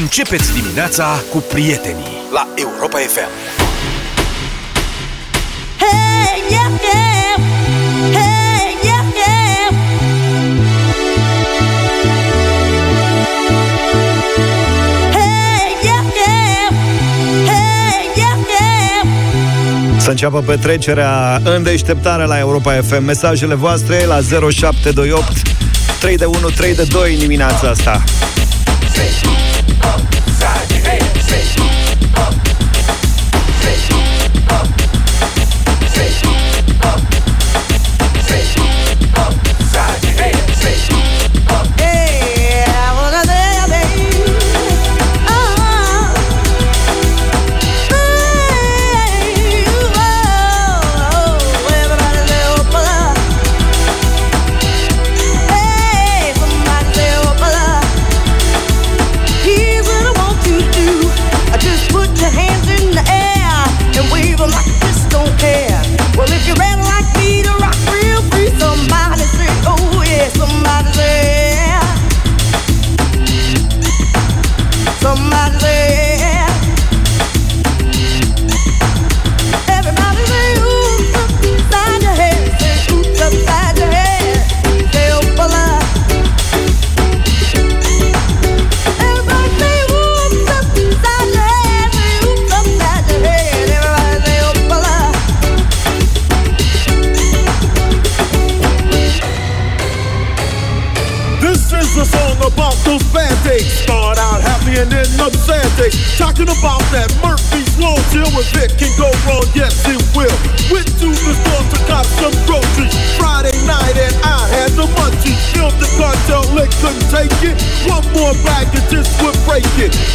Începeți dimineața cu prietenii la Europa FM. Hey, yeah, yeah. Hey, yeah, yeah. Hey, yeah, yeah. Hey, yeah, yeah. Să înceapă petrecerea în deșteptare la Europa FM. Mesajele voastre la 0728 3 de 1, 3 de 2 dimineața asta.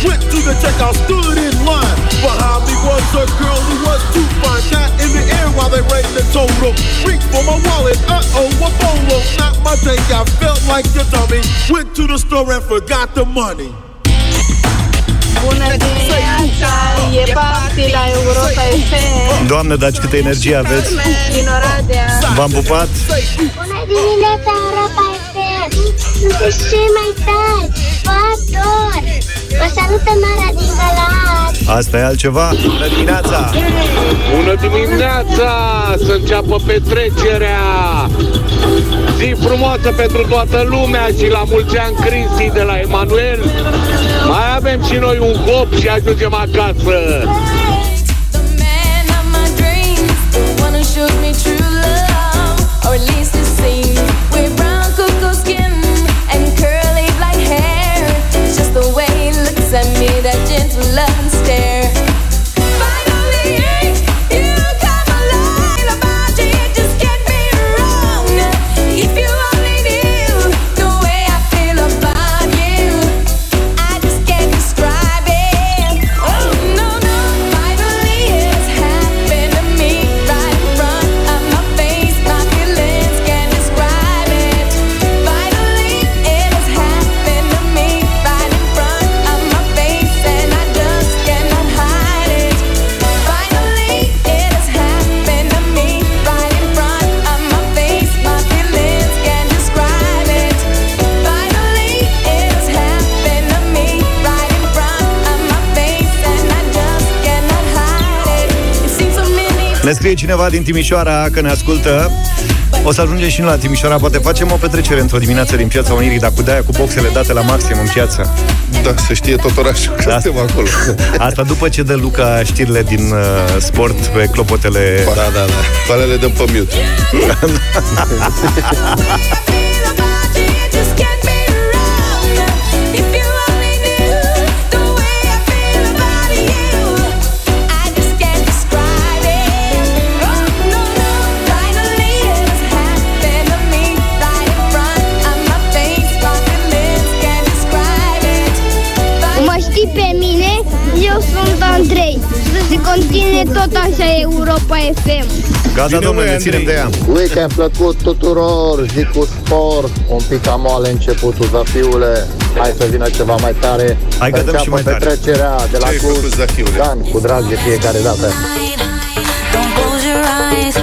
Went to the checkout, stood in line. Behind me was a girl who was too fine. Got in the air while they rang the total. Reach for my wallet, uh-oh, a bolo. Not my day, I felt like a dummy. Went to the store and forgot the money. Bună dimineața, e party la Europa FM Doamne, dați câtă energie aveți! din Oradea. V-am pupat! Bună dimineața, Europa FM! Sunteți cei mai tari! Vă ador! Vă salută Mara din Galați! Asta e altceva? Bună dimineața! Bună dimineața! Să înceapă petrecerea! Zi frumoasă pentru toată lumea și la mulți ani Cristi de la Emanuel! Mai avem și noi un hop și ajungem acasă! Scrie cineva din Timișoara că ne ascultă o să ajungem și noi la Timișoara Poate facem o petrecere într-o dimineață din Piața Unirii Dar cu de cu boxele date la maxim în piață Da, să știe tot orașul că Da. suntem acolo. Asta după ce dă Luca știrile din uh, sport Pe clopotele Da, da, da. Pe alea le dăm pe mute. continue tot așa Europa FM. Gata, Bine, domnule, măi, ne ținem de Andrei. ea Weekend plăcut tuturor, zi cu sport, un pic amoale începutul, zafiule, hai să vină ceva mai tare. Hai că Să dăm și înceapă mai tare. petrecerea de la Ce ai Cluj, făcut, Zafiule? Dan, cu drag de fiecare dată. Don't close your eyes,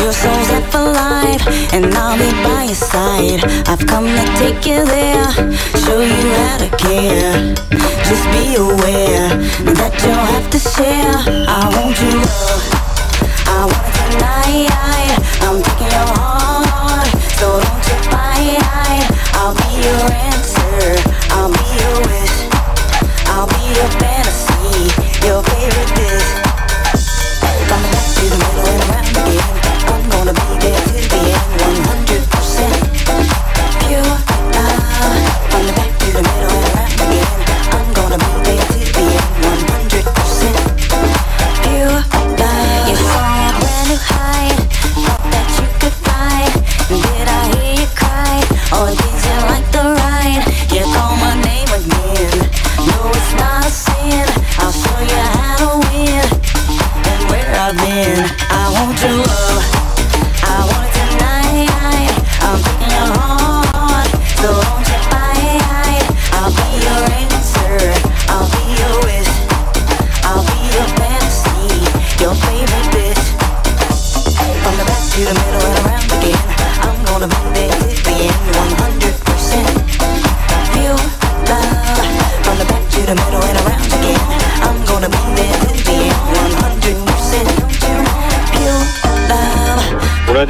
your soul's up for life, and I'll be by your side. I've come to take you there, show you how to care. Just be aware that you'll have to share. I want you love. I want it tonight. I'm taking your heart, so don't you fight. I'll be your answer.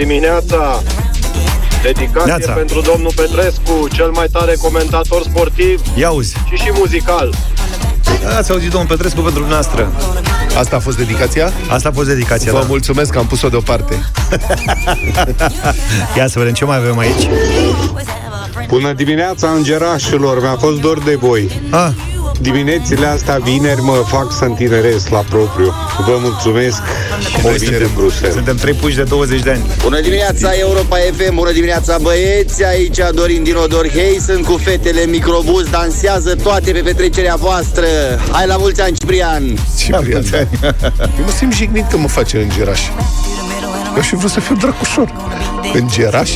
Dimineața! Dedicație Neața. pentru domnul Petrescu, cel mai tare comentator sportiv Ia uzi. și și muzical. Ați auzit, domnul Petrescu, pentru dumneavoastră. Asta a fost dedicația? Asta a fost dedicația, Vă da. mulțumesc că am pus-o deoparte. Ia să vedem ce mai avem aici. Bună dimineața, îngerașilor, mi-a fost dor de voi. Ah, Diminețile astea, vineri, mă fac să întineresc la propriu. Vă mulțumesc. noi Moș din suntem, Bruxelles. suntem trei puși de 20 de ani. Bună dimineața, Europa FM, bună dimineața, băieți, aici Dorin din Odor Hei, sunt cu fetele microbuz, dansează toate pe petrecerea voastră. Hai la mulți ani, Ciprian! Ciprian, da. Eu mă simt jignit că mă face îngeraș. Eu și vreau să fiu dracușor. Îngeraș?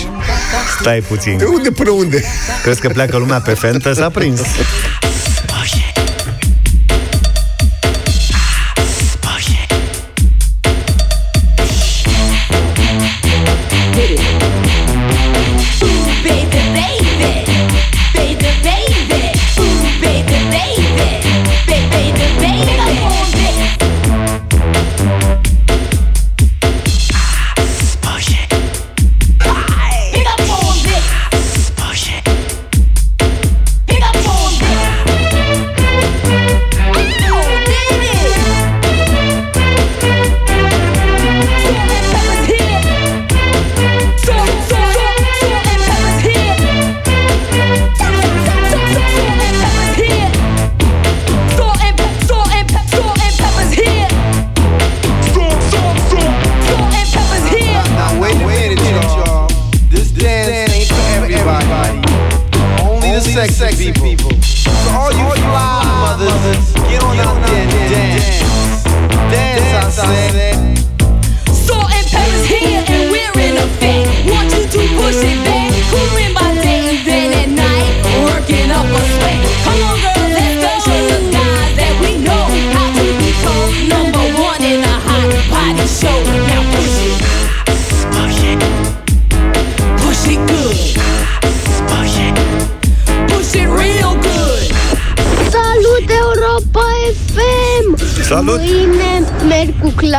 Stai puțin. De unde până unde? Crezi că pleacă lumea pe fentă? S-a prins.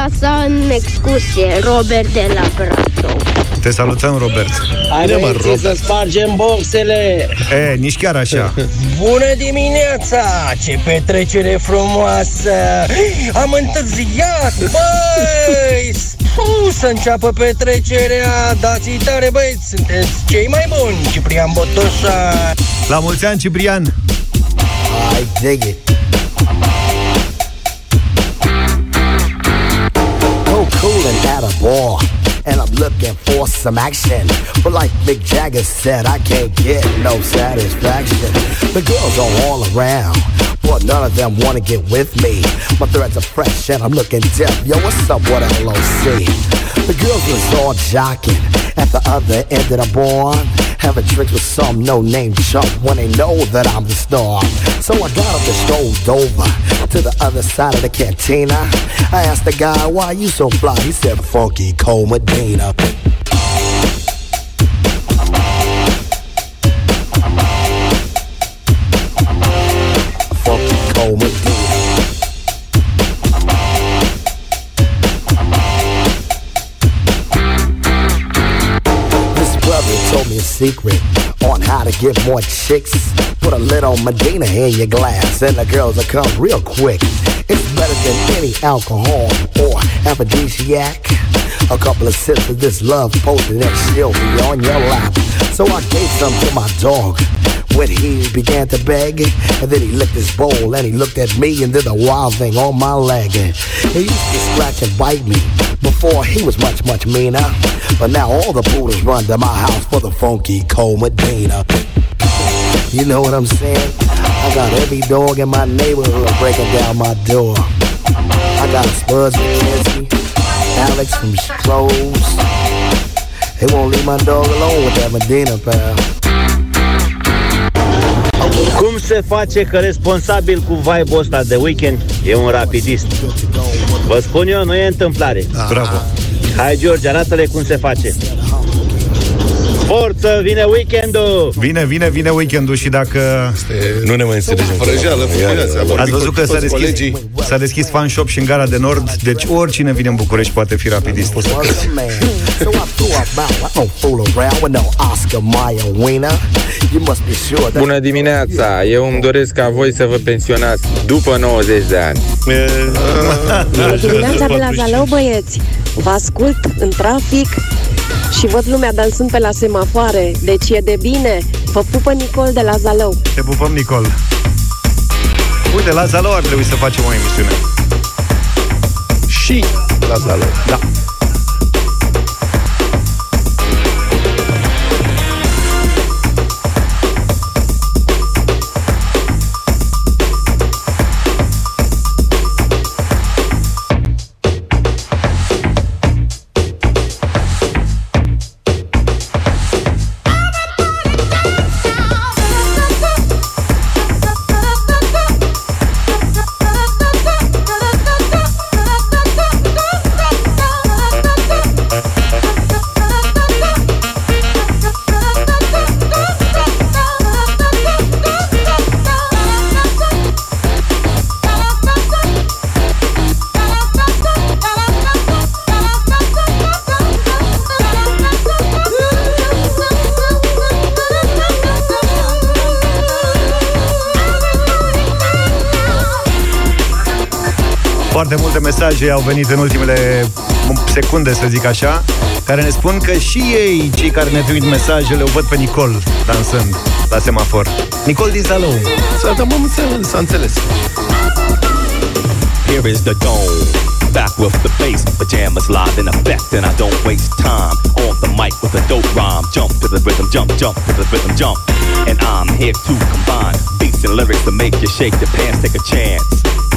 cu clasa în excursie, Robert de la Brașov. Te salutăm, Robert. Hai Bine, mă, băieții Robert. să spargem boxele E, nici chiar așa. Bună dimineața! Ce petrecere frumoasă! Am întârziat, băi! Puh, să înceapă petrecerea! Dați-i tare, băieți! Sunteți cei mai buni! Ciprian Botoșa! La mulți ani, Ciprian! I dig it. So cool and at a bar. And I'm looking for some action. But like Mick Jagger said, I can't get no satisfaction. The girls are all around. But none of them wanna get with me. My threads are fresh and I'm looking deaf. Yo, what's up with LOC? The girls was all jocking at the other end of the bar. Having drinks with some no-name chump when they know that I'm the star. So I got up and strolled over to the other side of the cantina. I asked the guy, why you so fly? He said, Funky. Funky Medina. Secret on how to get more chicks. Put a little Medina in your glass, and the girls will come real quick. It's better than any alcohol or aphrodisiac. A couple of sips of this love potion and she'll be on your lap. So I gave some to my dog. When he began to beg, and then he licked his bowl and he looked at me and did a wild thing on my leg. He used to scratch and bite me before he was much, much meaner. But now all the poodles run to my house for the funky cold Medina. You know what I'm saying? I got every dog in my neighborhood breaking down my door. I got Spuds McKenzie, Alex from Strohs. They won't leave my dog alone with that Medina, pal. Cum se face că responsabil cu vibe-ul ăsta de weekend e un rapidist? Vă spun eu, nu e întâmplare. Bravo. Hai, George, arată-le cum se face. Forță, vine weekendul! Vine, vine, vine weekendul și dacă... Nu ne mai înțelegem. Vrăjeală, Iar- iar- Ați văzut că s-a toți deschis, colegii. s-a deschis fan shop și în gara de nord, deci oricine vine în București poate fi rapidist. was a man. So I threw up out. I don't fool around with no Oscar Mayer wiener. You must be sure that Bună dimineața! Eu îmi doresc ca voi să vă pensionați după 90 de ani. Bună dimineața de la Zalău, băieți! Vă ascult în trafic și văd lumea dansând pe la semafoare, deci e de bine. Vă pupă Nicol de la Zalău. Te pupăm, Nicol. Uite, la Zalău ar trebui să facem o emisiune. Și la Zalău. Da. Mesaje au venit în ultimele secunde, să zic așa, care ne spun că și ei, cei care ne trimit mesajele, o văd pe Nicol dansând la semafor. Nicol din Zalău. S-a, da, mă, s-a înțeles. Here is the dome. Back with the bass, pajamas live in effect, and I don't waste time on the mic with a dope rhyme. Jump to the rhythm, jump, jump to the rhythm, jump. And I'm here to combine beats and lyrics to make you shake your pants, take a chance.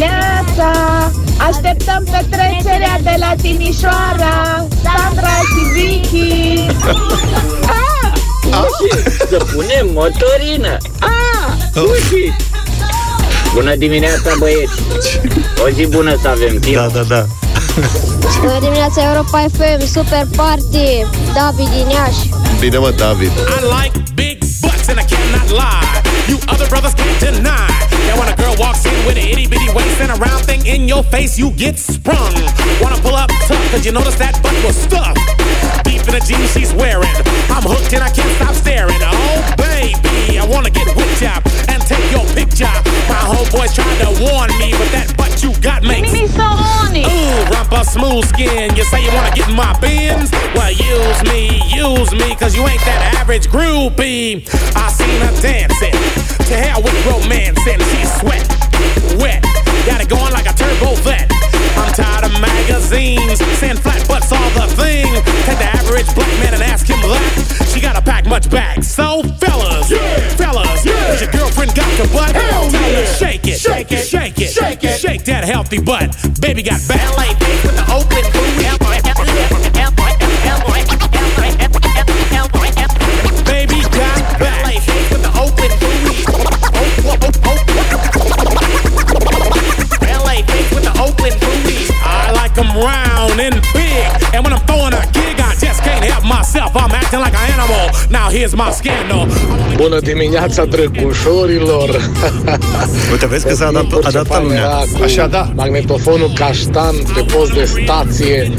Dimineața! Așteptăm petrecerea de la Timișoara, Sandra și Vicky! Ah! Uși, să punem motorină! Ah! Uși! Bună dimineața, băieți! O zi bună să avem, timp! Da, da, da. Bună dimineața Europa FM, super party David din Iași Bine, mă, David. I like big butts and I cannot lie. You other brothers can't deny. Now when a girl walks in with an itty bitty waist and a round thing in your face, you get sprung. Wanna pull up tough, cause you notice that butt was stuffed. The jeans she's wearing. I'm hooked and I can't stop staring. Oh baby, I wanna get whipped up and take your picture. My homeboys tried to warn me, but that butt you got makes me so horny. Ooh, rumpa smooth skin. You say you wanna get in my bins? Well, use me, use me, cause you ain't that average groupie. I seen her dancing. To hell with romance and she's sweat, wet. Got it going like a turbo vet. I'm tired of magazines saying flat butts all the thing. Take the average black man and ask him that. She gotta pack much back. So fellas, yeah. fellas, has your girlfriend got your butt? Tell her to shake it, shake it, shake it, shake it, shake that healthy butt. Baby got ballet feet with the open Baby I like 'em round and big. And when I'm throwing a gig, I just can't help myself. I'm acting like an animal. Now here's my scandal. Bună dimineața, drăgușorilor! Uite, vezi că s-a adaptat, adaptat lumea. Așa, da. Magnetofonul caștan pe post de stație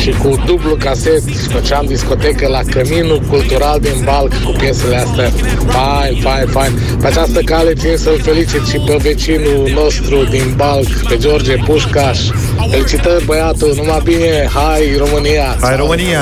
și cu dublu caset făceam discotecă la Căminul Cultural din Balc cu piesele astea. Fain, fain, fain. Pe această cale țin să-l felicit și pe vecinul nostru din Balc, pe George Pușcaș. Felicitări, băiatul, numai bine, hai România! Hai România!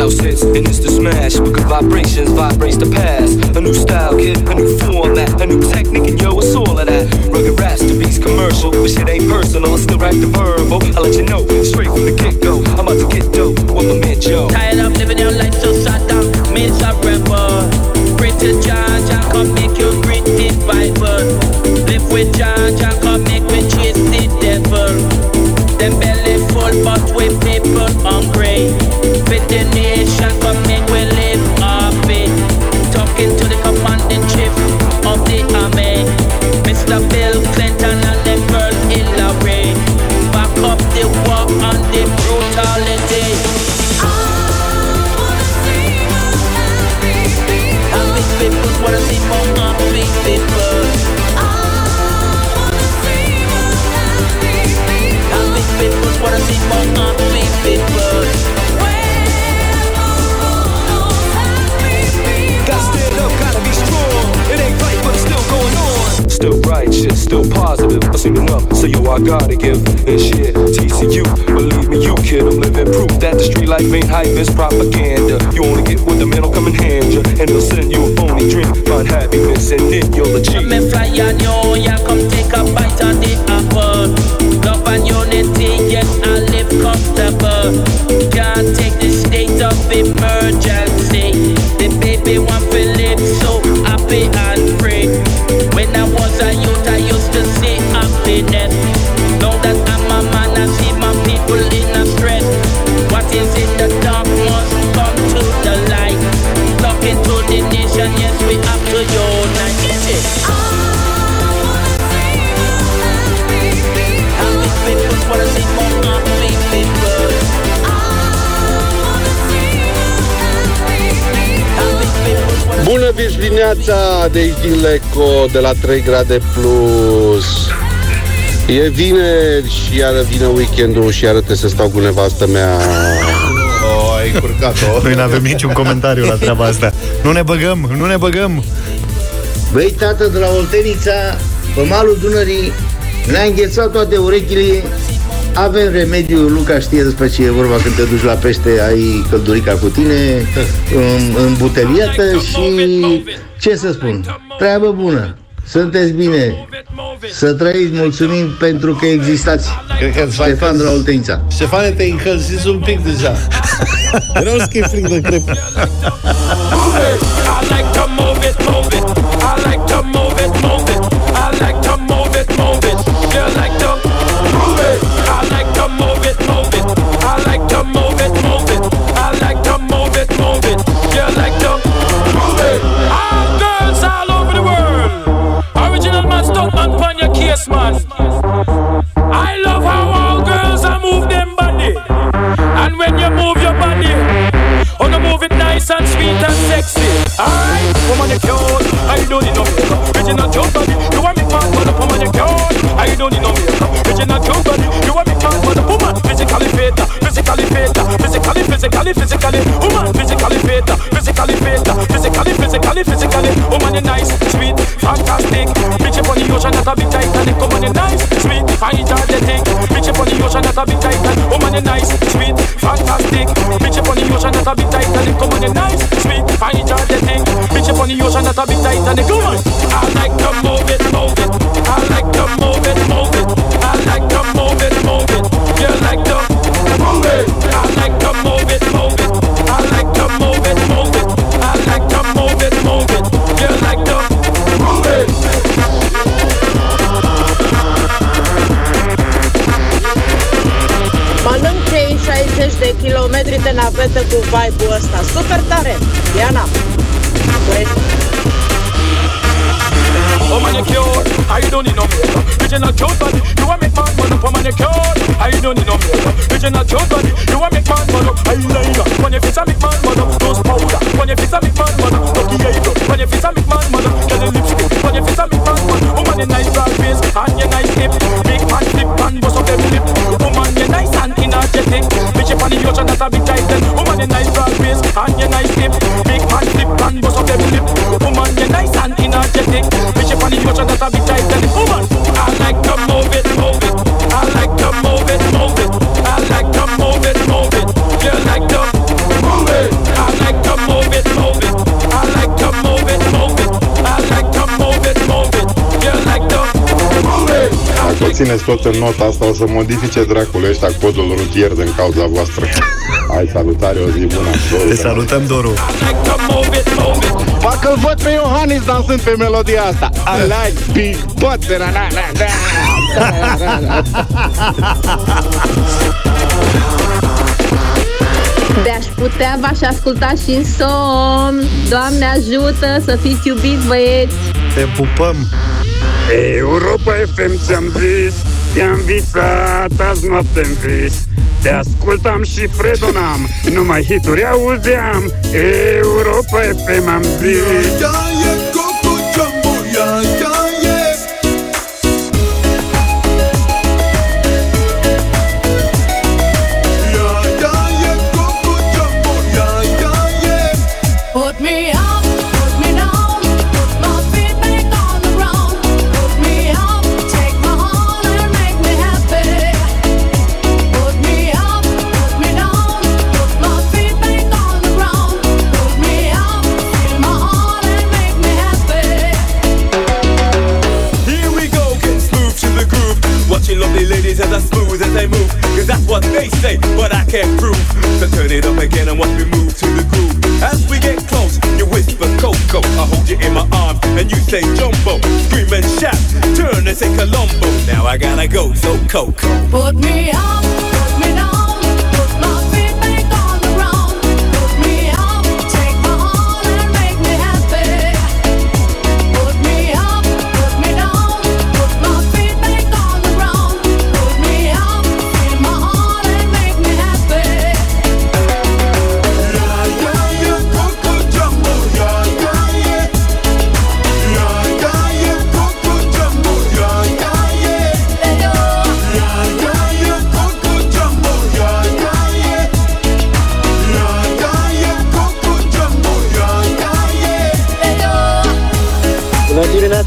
House hits and it's the smash because vibrations vibrates the past. A new style, kid, a new format, a new technique, and yo, it's all of that. Rugged raps to beats commercial, but shit ain't personal. I still rap the verbal. I'll let you know straight from the get go. I'm about to get dope with my man Joe. Tired of living your life so shut down, means a rebel. Still right, shit, still positive. I seen enough, so yo, I gotta give. And shit, TCU, believe me, you kid, I'm living proof that the street life ain't hype, it's propaganda. You only get what the man will come and hand you, and they'll send you a phony dream. Find happiness, and then you'll achieve. Me fly on you, yeah, come take a bite of the apple. Love and unity, yes, I live comfortable. Can't take the state of emergency. Dimineața de aici din Leco, de la 3 grade plus. E vineri și iară vine weekendul și iară trebuie să stau cu nevastă mea. O, ai curcat-o. Noi nu avem niciun comentariu la treaba asta. Nu ne băgăm, nu ne băgăm. Băi, tată, de la Oltenița, pe malul Dunării, ne-a înghețat toate urechile. Avem remediu, Luca știe despre ce e vorba când te duci la pește, ai căldurica cu tine, în, în buteliată și ce să spun, treabă bună. Sunteți bine, să trăiți, mulțumim pentru că existați. Cred că Ștefan de la Oltenița. Ștefane, te încălziți un pic deja. Vreau să e frig de crep. makeup. Original cute body. You want me man, but the woman you cute. I don't need no makeup. Original cute body. You want me man, but the woman physically fit, physically fit, physically, physically, physically. Woman physically fit, physically fit, physically, physically, physically. Woman, you nice, sweet, fantastic. Bitch up on the ocean, not a big Titanic. Woman, you nice, sweet, energetic. Bitch up on the ocean, not a big Titanic. Woman, you nice, sweet, fantastic. Bitch up on the ocean, not a big Titanic. Woman, you nice, sweet, energetic. Bitch up on the ocean, not a big Titanic. Come makeup. Original cute body, you a make man man up. Eyeliner, when your face a make man man up. Nose powder, when your face a make man man up. Lucky eyebrow, when your face a make man man up. The lipstick, when your face a make man man up. Woman, you nice broad face and you nice hip. Big man flip and bust up them lip. Woman, you nice and energetic. Bitch up on the ocean, that's a big titan. Woman, you nice broad face and you nice hip. Big man flip and bust up them lip. Woman, you nice and energetic. Bitch up on the ocean, that's a big titan. Woman, țineți tot în nota asta, o să modifice dracul ăștia codul rutier din cauza voastră. Hai, salutare, o zi bună. Te salutăm, Doru. Parcă-l văd pe Iohannis dansând pe melodia asta I like big butt da, da, da, da. De-aș putea, v-aș asculta și în somn. Doamne ajută să fiți iubiți, băieți! Te pupăm! Europa FM ți-am zis Te-am visat azi noapte în vis Te ascultam și fredonam Numai hituri auzeam. Europa FM am zis go, so Coco. Put me up,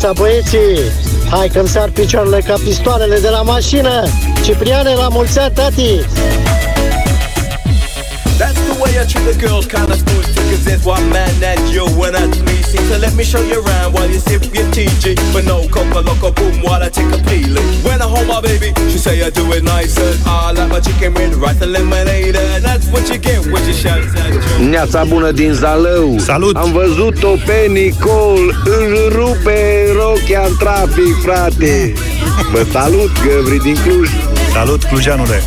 dimineața, băieții! Hai că-mi sar picioarele ca pistoarele de la mașină! Cipriane, la mulți ani, tati! That's the way I treat the girls, kinda smooth too, cause there's one man that you and that's me. See, so let me show you around while you sip your TG. But no coca loco boom baby, she say I do it nicer. I like my chicken with rice and lemonade. And that's what you get when you shout at Joe. Neața bună din Zalău Salut Am văzut-o pe Nicol Își rupe rochia în trafic, frate Vă salut, Găvri din Cluj Salut, Clujanule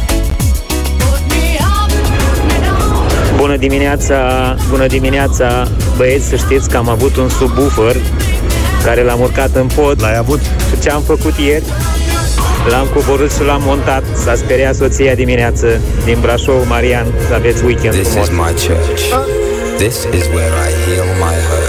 Bună dimineața, bună dimineața Băieți, să știți că am avut un subwoofer Care l-am urcat în pod L-ai avut? Și ce am făcut ieri? L-am coborât și l-am montat S-a speriat soția dimineață Din Brașov, Marian Să aveți weekend This frumos is my church. This is where I heal my hurts.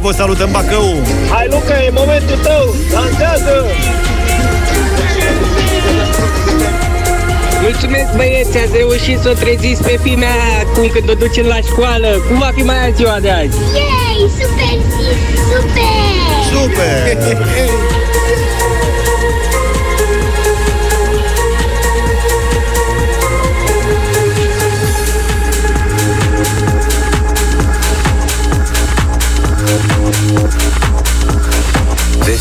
Voastră! Bravo, salutăm Bacău! Hai, Luca, e momentul tău! Dansează! Mulțumesc băieți, ați reușit să o treziți pe fimea acum când o ducem la școală. Cum va fi mai azi ziua de azi? Yay! Super zi! Super! Super!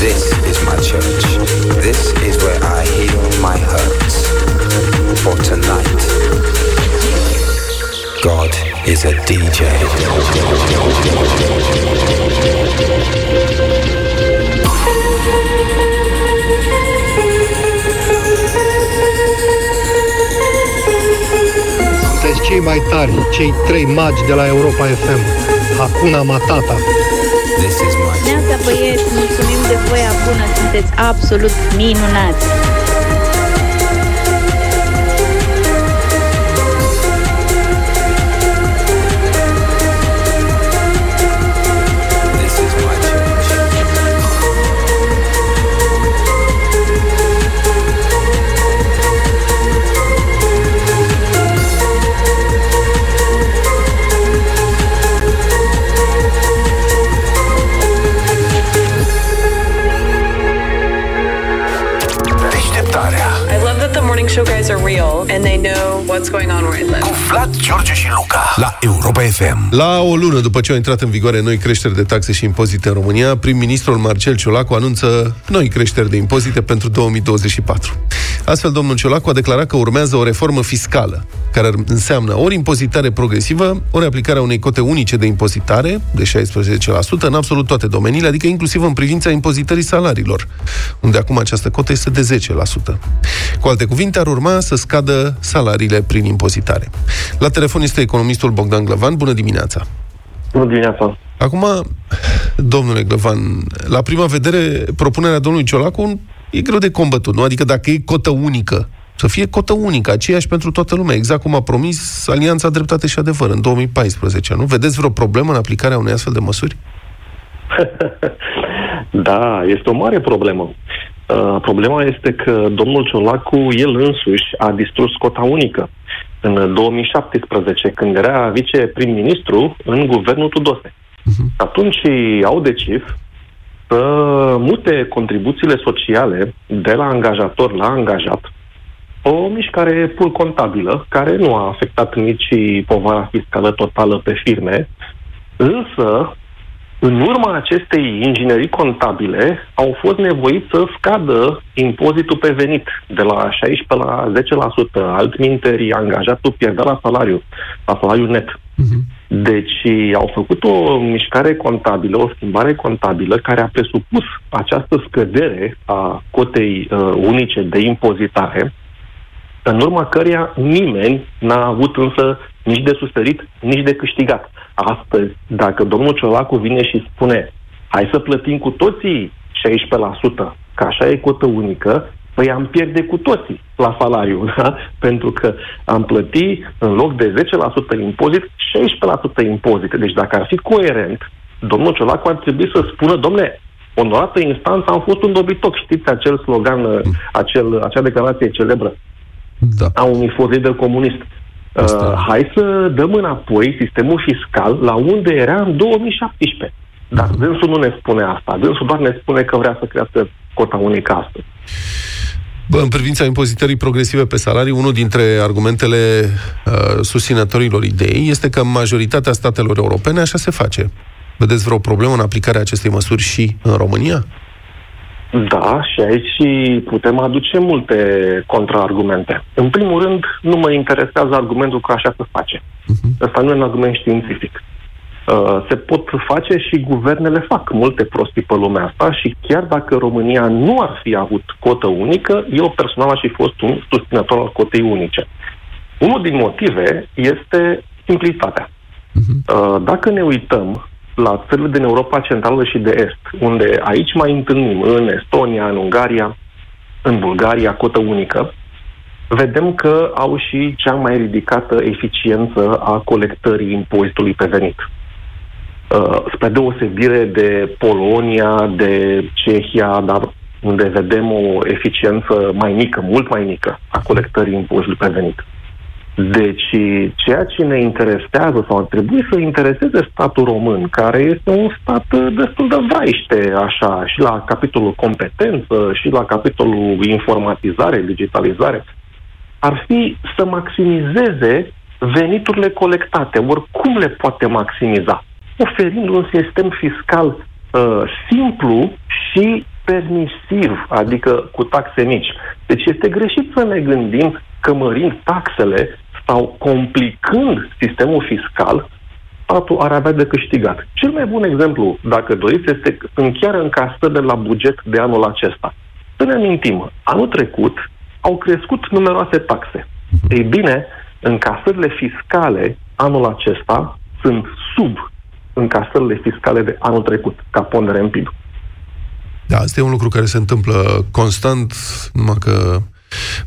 This is my church. This is where I heal my hurts. For tonight, God is a Sunteți cei mai tari, cei trei magi de la Europa FM. Hakuna Matata. This is my Neața băieți, mulțumim de voia bună, sunteți absolut minunați. What's going on where I live. Vlad, George și Luca La Europa FM La o lună după ce au intrat în vigoare noi creșteri de taxe și impozite în România, prim-ministrul Marcel Ciolacu anunță noi creșteri de impozite pentru 2024. Astfel, domnul Ciolacu a declarat că urmează o reformă fiscală, care înseamnă ori impozitare progresivă, ori aplicarea unei cote unice de impozitare, de 16%, în absolut toate domeniile, adică inclusiv în privința impozitării salariilor, unde acum această cotă este de 10%. Cu alte cuvinte, ar urma să scadă salariile prin impozitare. La telefon este economistul Bogdan Glăvan. Bună dimineața! Bună dimineața! Acum, domnule Glăvan, la prima vedere, propunerea domnului Ciolacu e greu de combătut, nu? Adică dacă e cotă unică, să fie cotă unică, aceeași pentru toată lumea, exact cum a promis Alianța Dreptate și Adevăr în 2014, nu? Vedeți vreo problemă în aplicarea unei astfel de măsuri? Da, este o mare problemă. Uh, problema este că domnul Ciolacu, el însuși, a distrus cota unică în 2017, când era viceprim-ministru în guvernul Tudose. Uh-huh. Atunci au decis să mute contribuțiile sociale de la angajator la angajat, o mișcare pur contabilă, care nu a afectat nici povara fiscală totală pe firme, însă în urma acestei inginerii contabile, au fost nevoiți să scadă impozitul pe venit de la 16 la 10%. Altminteri, angajatul pierdea la salariu, la salariu net. Uh-huh. Deci au făcut o mișcare contabilă, o schimbare contabilă care a presupus această scădere a cotei uh, unice de impozitare, în urma căreia nimeni n-a avut însă nici de suferit, nici de câștigat. Astăzi, dacă domnul Ciolacu vine și spune hai să plătim cu toții 16%, că așa e cotă unică, păi am pierde cu toții la salariu, da? pentru că am plătit în loc de 10% impozit, 16% impozit. Deci dacă ar fi coerent, domnul Ciolacu ar trebui să spună, domnule, onorată instanță, am fost un dobitoc. Știți acel slogan, uh, acel, acea declarație celebră da. a unui fost lider comunist. Uh, hai să dăm înapoi sistemul fiscal la unde era în 2017. Dar dânsul nu ne spune asta. Dânsul doar ne spune că vrea să crească cota unică astăzi. Bă, în privința impozitării progresive pe salarii, unul dintre argumentele uh, susținătorilor ideii este că în majoritatea statelor europene așa se face. Vedeți vreo problemă în aplicarea acestei măsuri și în România? Da, și aici putem aduce multe contraargumente. În primul rând, nu mă interesează argumentul că așa se face. Ăsta nu e un argument științific. Uh, se pot face și guvernele fac multe prostii pe lumea asta și chiar dacă România nu ar fi avut cotă unică, eu personal aș fi fost un susținător al cotei unice. Unul din motive este simplitatea. Uh, Dacă ne uităm la țările din Europa Centrală și de Est, unde aici mai întâlnim, în Estonia, în Ungaria, în Bulgaria, cotă unică, vedem că au și cea mai ridicată eficiență a colectării impozitului pe venit. Uh, spre deosebire de Polonia, de Cehia, dar unde vedem o eficiență mai mică, mult mai mică, a colectării impozitului pe venit. Deci, ceea ce ne interesează sau ar trebui să intereseze statul român, care este un stat uh, destul de vraiște, așa, și la capitolul competență, și la capitolul informatizare, digitalizare, ar fi să maximizeze veniturile colectate. Oricum le poate maximiza? Oferind un sistem fiscal uh, simplu și permisiv, adică cu taxe mici. Deci este greșit să ne gândim că mărind taxele sau complicând sistemul fiscal, statul ar avea de câștigat. Cel mai bun exemplu, dacă doriți, este că sunt chiar încasările la buget de anul acesta. Să ne amintim, anul trecut au crescut numeroase taxe. Ei bine, încasările fiscale anul acesta sunt sub încasările fiscale de anul trecut, ca pondere în PIB. Da, asta e un lucru care se întâmplă constant, numai că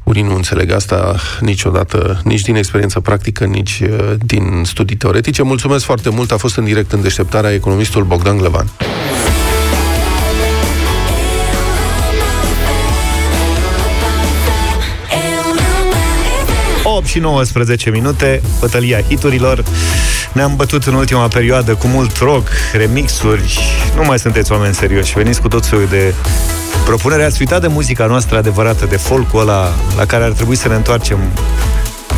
unii nu înțeleg asta niciodată, nici din experiență practică, nici uh, din studii teoretice. Mulțumesc foarte mult, a fost în direct în deșteptarea economistul Bogdan Glevan. 8 și 19 minute, bătălia hiturilor. Ne-am bătut în ultima perioadă cu mult rock, remixuri. Nu mai sunteți oameni serioși, veniți cu tot soiul de propunere. Ați uitat de muzica noastră adevărată, de folcul ăla la care ar trebui să ne întoarcem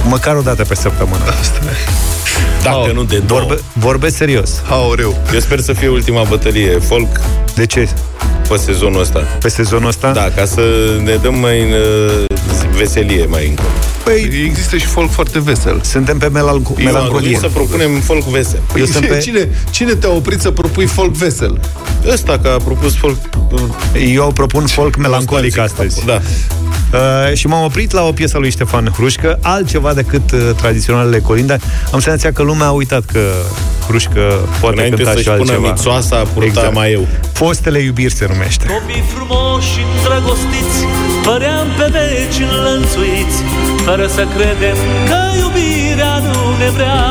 măcar o dată pe săptămână. Asta Dacă nu de două. Vorbe, vorbesc serios. Aoleu. Eu sper să fie ultima bătălie folk. De ce? Pe sezonul ăsta. Pe sezonul ăsta? Da, ca să ne dăm mai în uh, veselie mai încolo. Păi, există și folk foarte vesel. Suntem pe melanco- Eu am gândit să propunem folk vesel. Păi, Eu sunt pe... cine, cine te-a oprit să propui folk vesel? Ăsta că a propus folk... Eu propun folk melancolic astăzi. Da. Uh, și m-am oprit la o piesă a lui Ștefan Hrușcă, altceva decât uh, tradiționalele colinde. Am senzația că lumea a uitat că Hrușcă poate Înainte cânta să-și și pună altceva. mițoasa, purta mai eu. Fostele iubiri se numește. Copii frumoși îndrăgostiți Păream pe veci înlănțuiți Fără să credem că iubirea nu ne vrea.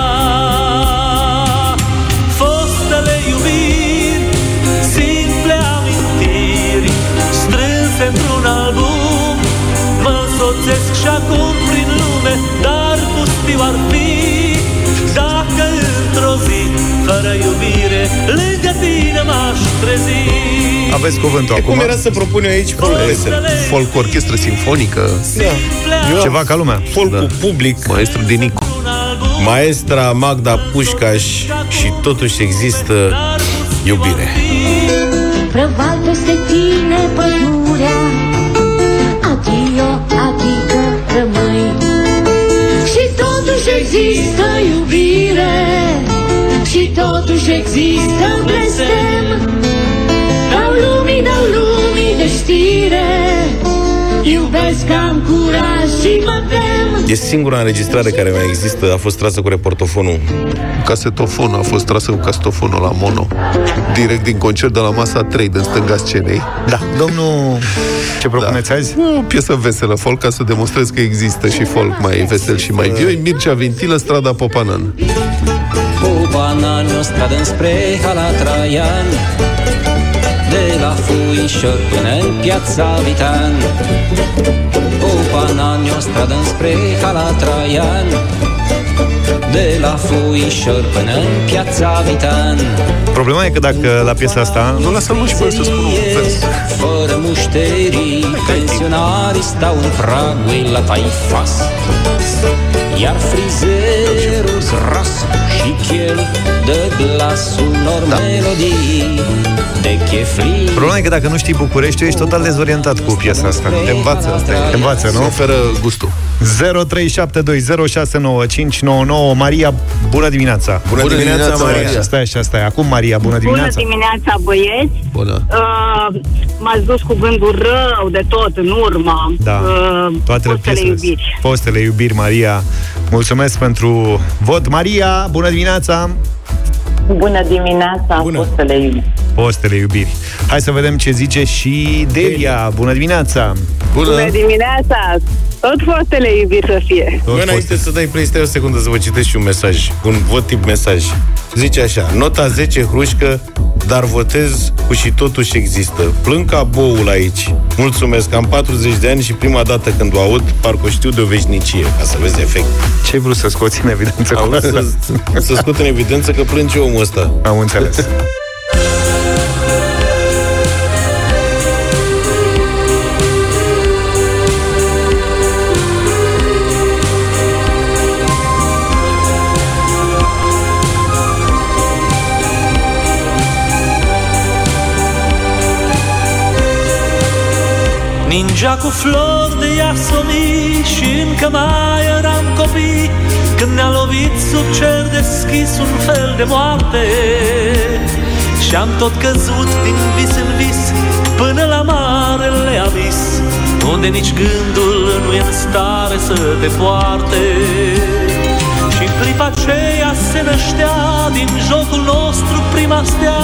Fostele iubiri Simple amintiri Strânse într-un album Mă însoțesc și acum prin lume Dar pustiu ar fi Dacă într-o zi Fără iubire Lângă tine m-aș trezi Aveți cuvântul E acum. cum era să propun eu aici folk vesel? Folk cu orchestră simfonică. Da. Eu Ceva am ca lumea. Folcul public. Maestru Dinicu. Maestra Magda Pușcaș și totuși există iubire. Prăval peste tine pădurea Adio, adică rămâi Și totuși există iubire Și totuși există blestem E singura înregistrare care mai există, a fost trasă cu reportofonul. Casetofonul a fost trasă cu casetofonul la mono. Direct din concert de la masa 3 din stânga scenei. Da. Domnul, ce propuneți da. azi? O piesă veselă, folk, ca să demonstrez că există și folk mai vesel și mai viu. E Mircea Vintilă, strada Popanan. Opanani o stradă înspre Hala Traian De la Fuișor până în piața Vitan Opanani o stradă înspre Hala Traian De la Fuișor până în piața Vitan. Problema e că dacă la piesa asta... Nu lasă mă și pe să spun un vers. Fără mușterii, pensionarii stau în pragul la taifas Iar frizerul gras și chel dă glas unor Da. melodii de chefli Problema e că dacă nu știi București, ești total dezorientat cu piesa asta. Te învață, asta e. Te învață, nu? Se oferă gustul. 0372069599 Maria, bună dimineața! Bună Bună dimineața, dimineața, Maria. Maria! Stai așa, stai. Acum, Maria, bună dimineața! Bună dimineața, băieți! Bună! Uh, m-ați dus cu gândul rău de tot în urmă. Da, Uh, toate fostele piesele. iubiri. Postele iubiri, Maria. Mulțumesc pentru vot. Maria, bună dimineața! Bună dimineața, Bună. fostele iubiri. Postele iubiri. Hai să vedem ce zice și Delia. Bună dimineața! Bună dimineața! Tot fostele iubiri să fie. Bă, înainte să dai play, stai o secundă să vă citesc și un mesaj, un vot tip mesaj. Zice așa, nota 10 hrușcă, dar votez cu și totuși există. Plâng ca boul aici. Mulțumesc, am 40 de ani și prima dată când o aud, parcă o știu de o veșnicie, ca să vezi efect. Ce ai vrut să scoți în evidență Am cu vrut asta? să, să scot în evidență că plânge omul ăsta. Am înțeles. Ningea cu flori de iasomi și încă mai eram copii Când ne-a lovit sub cer deschis un fel de moarte. Și-am tot căzut din vis în vis până la marele abis Unde nici gândul nu e în stare să te poarte. și în clipa aceea se năștea din jocul nostru prima stea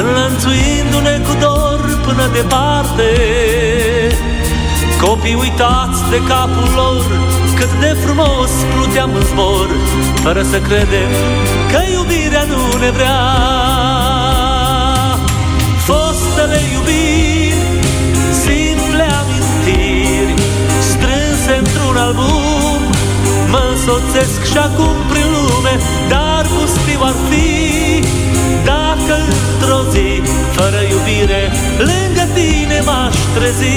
Înlănțuindu-ne cu dor până departe. Copii uitați de capul lor Cât de frumos pluteam în zbor Fără să credem că iubirea nu ne vrea. Fostele iubiri Simple amintiri Strânse într-un album Mă însoțesc și acum prin lume Dar pustiu ar fi Dacă într-o zi Fără iubire Lângă tine m-aș trezi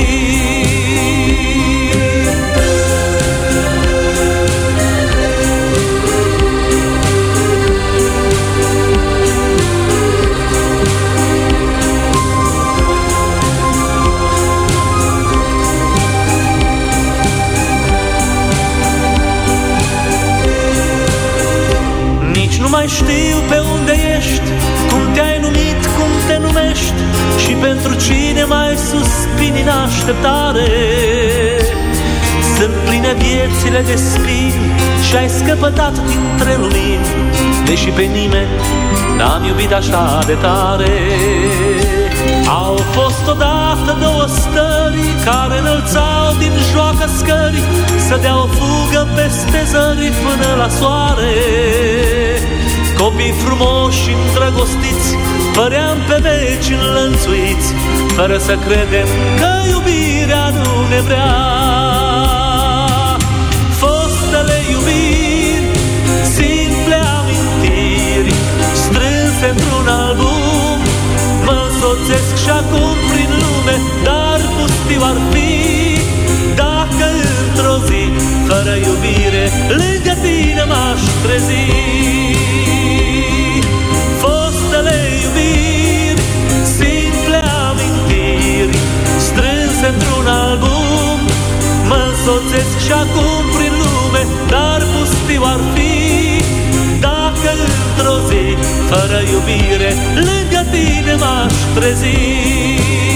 mai știu pe unde ești Cum te-ai numit, cum te numești Și pentru cine mai suspini în așteptare. Sunt pline viețile de spini Și ai scăpătat dintre lumini Deși pe nimeni n-am iubit așa de tare. Au fost odată două stări Care înălțau din joacă scări Să dea o fugă peste zări până la soare Copii frumoși și îndrăgostiți Păream pe veci înlănțuiți Fără să credem că iubirea nu ne vrea. Fostele iubiri Simple amintiri Strânse într-un album Mă însoțesc și acum prin lume Dar pustiu ar fi Dacă într-o zi Fără iubire Lângă tine m-aș trezi album. Mă însoțesc și acum prin lume Dar pustiu ar fi Dacă într-o zi Fără iubire Lângă tine m-aș trezi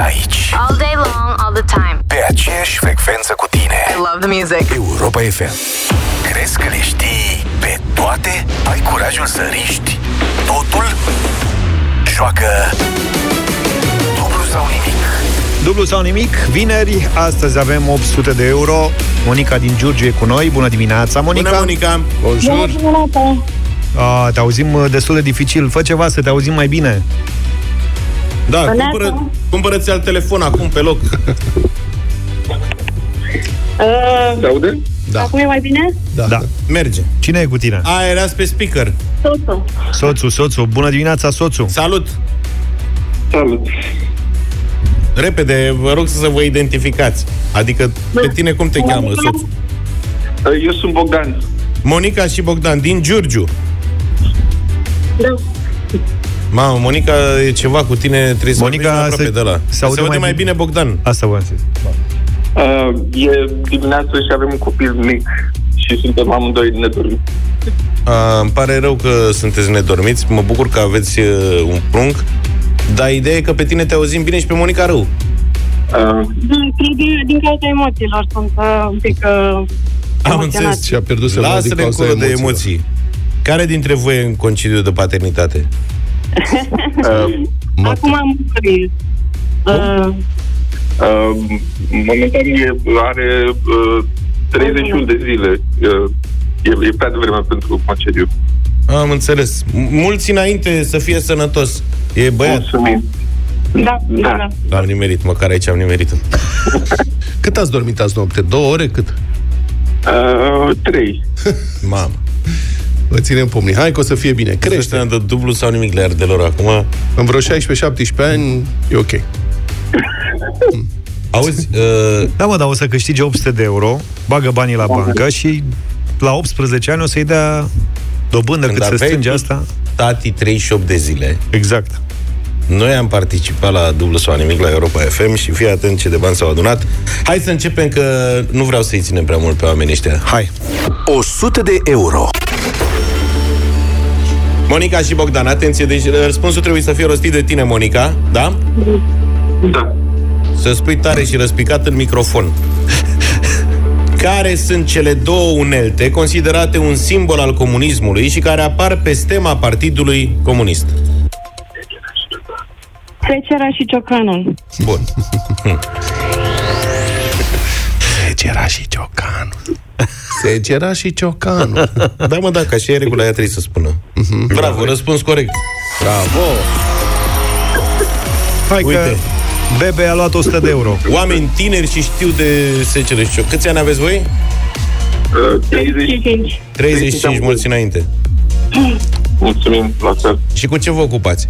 aici. All day long, all the time. Pe aceeași frecvență cu tine. I love the music. Europa FM. Crezi că le știi pe toate? Ai curajul să riști totul? Joacă dublu sau nimic. Dublu sau nimic, vineri, astăzi avem 800 de euro. Monica din Giurgiu e cu noi. Bună dimineața, Monica! Bună, Monica! Bonjour! Bună dimineața! A, te auzim destul de dificil. Fă ceva să te auzim mai bine. Da, Bună. cumpără, cumpără-ți alt telefon acum pe loc. Uh, Se aude? Da. Acum e mai bine? Da. da. Merge. Cine e cu tine? A, erați pe speaker. Totul. Soțul, soțul. Bună dimineața, soțul. Salut! Salut! Repede, vă rog să vă identificați. Adică, pe tine cum te cheamă, soțul? Eu sunt Bogdan. Monica și Bogdan, din Giurgiu. Da. Mamă, Monica, e ceva cu tine, trebuie să Monica, vorbești mai aproape se- de la. se aude mai mai bine. bine Bogdan. Asta vă zis. Uh, e dimineață și avem un copil mic și suntem amândoi nedormiți. A, îmi pare rău că sunteți nedormiți, mă bucur că aveți uh, un prunc, dar ideea e că pe tine te auzim bine și pe Monica rău. Uh, Da, cred din, din cauza emoțiilor sunt uh, un pic uh, Am emoționat. înțeles. Și a pierdut semnal din Lasă-le cauza încolo de emoțiilor. emoții. Care dintre voi e în concediu de paternitate? uh, Acum am murit. Uh, uh, momentan e, are uh, 31 de zile. Uh, e, e prea devreme pentru concediu. Am înțeles. M- Mulți înainte să fie sănătos. E băiat. Mulțumim. da, da, da. Am nimerit, măcar aici am nimerit Cât ați dormit azi noapte? Două ore? Cât? Uh, trei. Mamă. Vă ținem pumnii. Hai că o să fie bine. Crește Crește. de dublu sau nimic le ardelor acum. În vreo 16-17 ani e ok. Auzi, uh, Da, mă, dar o să câștige 800 de euro, bagă banii la bancă și la 18 ani o să-i dea dobândă cât se aveai strânge tu, asta. Tati 38 de zile. Exact. Noi am participat la dublu sau nimic la Europa FM și fii atent ce de bani s-au adunat. Hai să începem că nu vreau să-i ținem prea mult pe oamenii ăștia. Hai. 100 de euro. Monica și Bogdan, atenție, deci răspunsul trebuie să fie rostit de tine, Monica, da? Da. Să spui tare și răspicat în microfon. Care sunt cele două unelte considerate un simbol al comunismului și care apar pe stema Partidului Comunist? Trecerea și ciocanul. Bun. Segera și ciocanul. Segera și ciocanul. Da, mă, da, ca și e regula, aia trebuie să spună. Bravo, răspuns corect. Bravo! Hai că Uite. Bebe a luat 100 de euro. Oameni tineri și știu de secere și cioc. Câți ani aveți voi? Uh, 30. 35. 35, mulți înainte. Mulțumim, la fel. Și cu ce vă ocupați?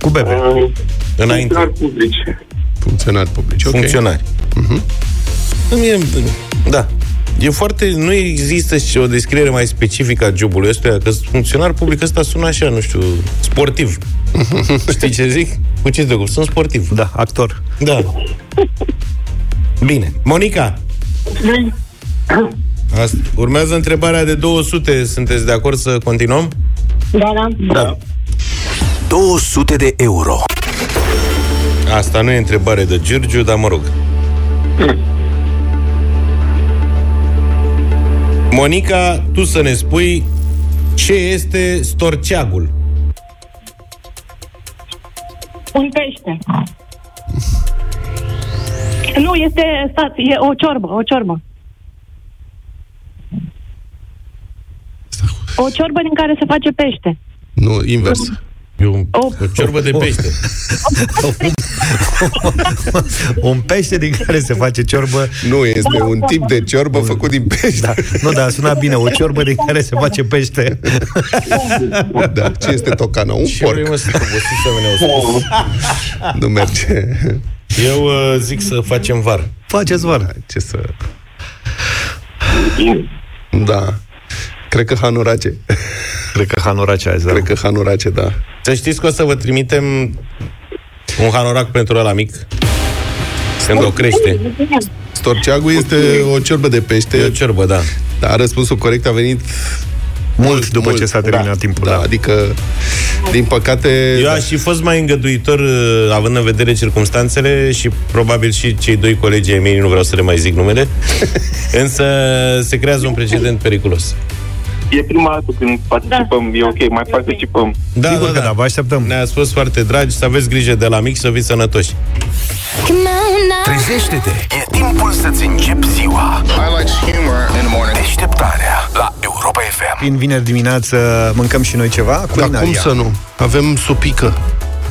Cu Bebe. Uh, Înainte. funcționari publici. Funcționari publici, ok. Funcționari. Mie- Da. E foarte... Nu există și o descriere mai specifică a jobului ăsta, că funcționar public ăsta sună așa, nu știu, sportiv. Știi ce zic? Cu ce te ocupi? Sunt sportiv. Da, actor. Da. Bine. Monica, asta, urmează întrebarea de 200. Sunteți de acord să continuăm? Da, da. Da. 200 de euro. Asta nu e întrebare de Giurgiu, dar mă rog. Monica, tu să ne spui ce este storceagul. Un pește. Nu, este, stați, e o ciorbă, o ciorbă. O ciorbă din care se face pește. Nu, invers. E un, o ciorbă de pește. un pește din care se face ciorbă. Nu, este un tip de ciorbă făcut din pește. Da. Nu, dar suna bine, o ciorbă din care se face pește. Da, ce este tocana? Un Ce porc. vrei, mă, să obosiți oamenii au spus? Nu merge. Eu uh, zic să facem var. Faceți var. Ce să... Da. Cred că Hanurace. Cred că Hanurace azi, da. Cred că Hanurace, da. Să știți că o să vă trimitem un hanorac pentru ăla mic. Când o crește. Storceagul este o ciorbă de pește. E o ciorbă, da. Dar răspunsul corect a venit Mult după ce s-a terminat timpul. Da, adică, din păcate... Eu aș fi fost mai îngăduitor, uh, având în vedere circumstanțele și probabil și cei doi colegi ai mei, nu vreau să le mai zic numele, însă se creează un precedent periculos. E prima dată când participăm, e ok, mai participăm. Da, Sigur da, că da, da, vă așteptăm. Ne-ați fost foarte dragi, să aveți grijă de la mic, să fiți sănătoși. Trezește-te! E timpul să-ți începi ziua. I like humor in the morning. Deșteptarea la Europa FM. În vineri dimineață mâncăm și noi ceva. Dar culinaria. cum să nu? Avem supică.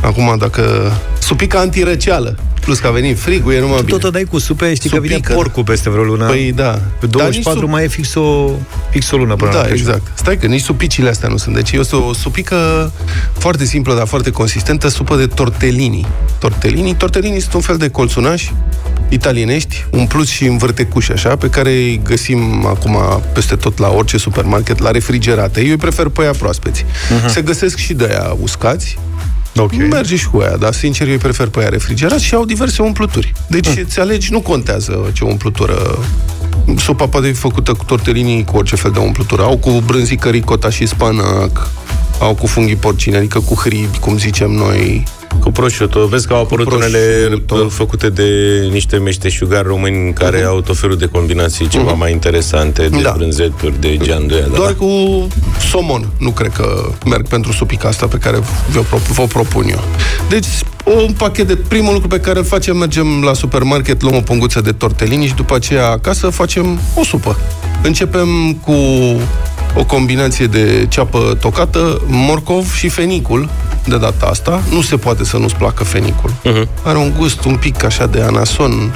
Acum, dacă... Supică antirăceală. Plus că a venit frigul, e numai Tu bine. tot o dai cu supe, știi că vine Supică. porcul peste vreo lună. Păi da. Pe Dar nici 24 sup- mai e fix o, fix o lună până la Da, Crăciun. exact. Stai că nici supicile astea nu sunt. Deci este o supică foarte simplă, dar foarte consistentă, supă de tortellini. Tortellini, tortellini sunt un fel de colțunași italienești, umpluți și învârtecuși așa, pe care îi găsim acum peste tot la orice supermarket, la refrigerate. Eu îi prefer pe aia proaspeți. Mhm. Se găsesc și de aia uscați, Ok. Merge și cu aia, dar sincer eu îi prefer pe aia refrigerați și au diverse umpluturi. Deci Mhm. mm. îți alegi, nu contează ce umplutură Supa poate fi făcută cu tortellini, cu orice fel de umplutură. Au cu brânzică, ricota și spanac, au cu funghii porcini, adică cu hribi, cum zicem noi. Cu prosciutto. Vezi că au apărut unele uh, făcute de niște meșteșugari români care au tot felul de combinații ceva mai interesante, de Da. brânzeturi, de geanduia. Da, Doar da. cu somon. Nu cred că merg pentru supica asta pe care vă, pro- vă propun eu. Deci, un pachet de... Primul lucru pe care îl facem, mergem la supermarket, luăm o punguță de tortellini și după aceea acasă facem o supă. Începem cu o combinație de ceapă tocată, morcov și fenicul de data asta. Nu se poate să nu-ți placă fenicul. Uh-huh. Are un gust un pic așa de anason,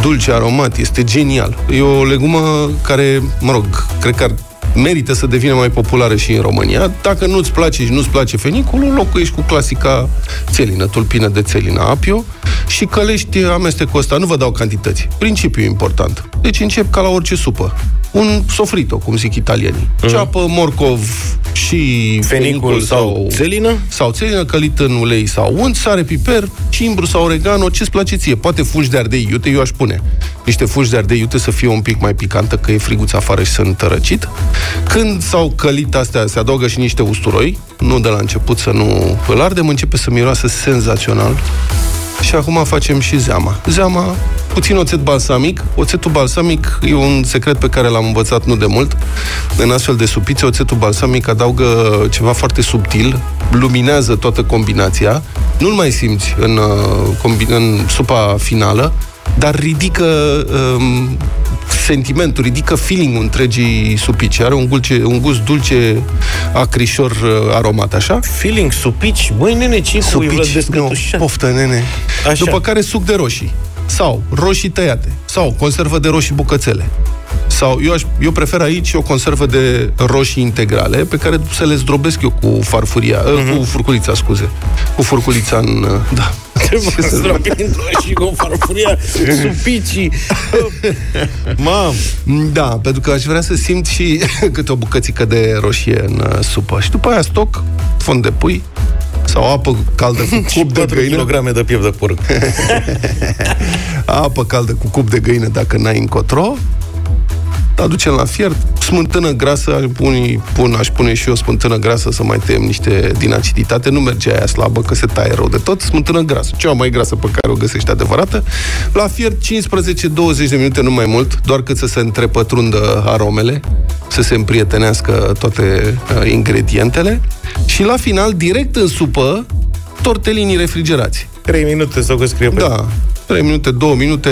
dulce, aromat, este genial. E o legumă care, mă rog, cred că ar merită să devină mai populară și în România. Dacă nu-ți place și nu-ți place fenicul, o locuiești cu clasica țelină, tulpină de țelină apio și călești amestecul ăsta. Nu vă dau cantități. Principiul important. Deci încep ca la orice supă. Un sofrito, cum zic italienii. Ceapă, morcov și fenicul, sau țelină? Sau țelină călit în ulei sau unt, sare, piper, cimbru sau oregano, ce-ți place ție. Poate fungi de ardei iute, eu aș pune niște fungi de ardei iute să fie un pic mai picantă, că e friguț afară și sunt răcit. Când s-au călit astea, se adaugă și niște usturoi, nu de la început să nu îl ardem, începe să miroasă senzațional. Și acum facem și zeama. Zeama, puțin oțet balsamic. Oțetul balsamic e un secret pe care l-am învățat nu de mult. În astfel de supițe, oțetul balsamic adaugă ceva foarte subtil, luminează toată combinația. Nu-l mai simți în, uh, combi- în supa finală, dar ridică um, sentimentul, ridică feeling-ul întregii supici. Are un, gulce, un gust dulce, acrișor, uh, aromat, așa. Feeling supici? Băi, nene, ce Supici, nu, poftă, nene. Așa. După care suc de roșii. Sau roșii tăiate. Sau conservă de roșii bucățele. Sau eu, aș, eu prefer aici o conservă de roșii integrale pe care să le zdrobesc eu cu farfuria, mm-hmm. cu furculița, scuze. Cu furculița în... uh, Da. Trebuie să zdrobind roșii cu farfuria, supicii. Mam! Da, pentru că aș vrea să simt și câte o bucățică de roșie în uh, supă. Și după aia stoc, fond de pui, sau apă caldă cu cup de 4 găină. kg de piept de porc. apă caldă cu cup de găină dacă n-ai încotro, aducem la fiert, smântână grasă, unii pun, aș pune și eu smântână grasă să mai tăiem niște din aciditate, nu merge aia slabă, că se taie rău de tot, smântână grasă, cea mai grasă pe care o găsești adevărată, la fiert 15-20 de minute, nu mai mult, doar cât să se întrepătrundă aromele, să se împrietenească toate uh, ingredientele și la final, direct în supă, tortelinii refrigerați. 3 minute sau că scrie pe Da, 3 minute, 2 minute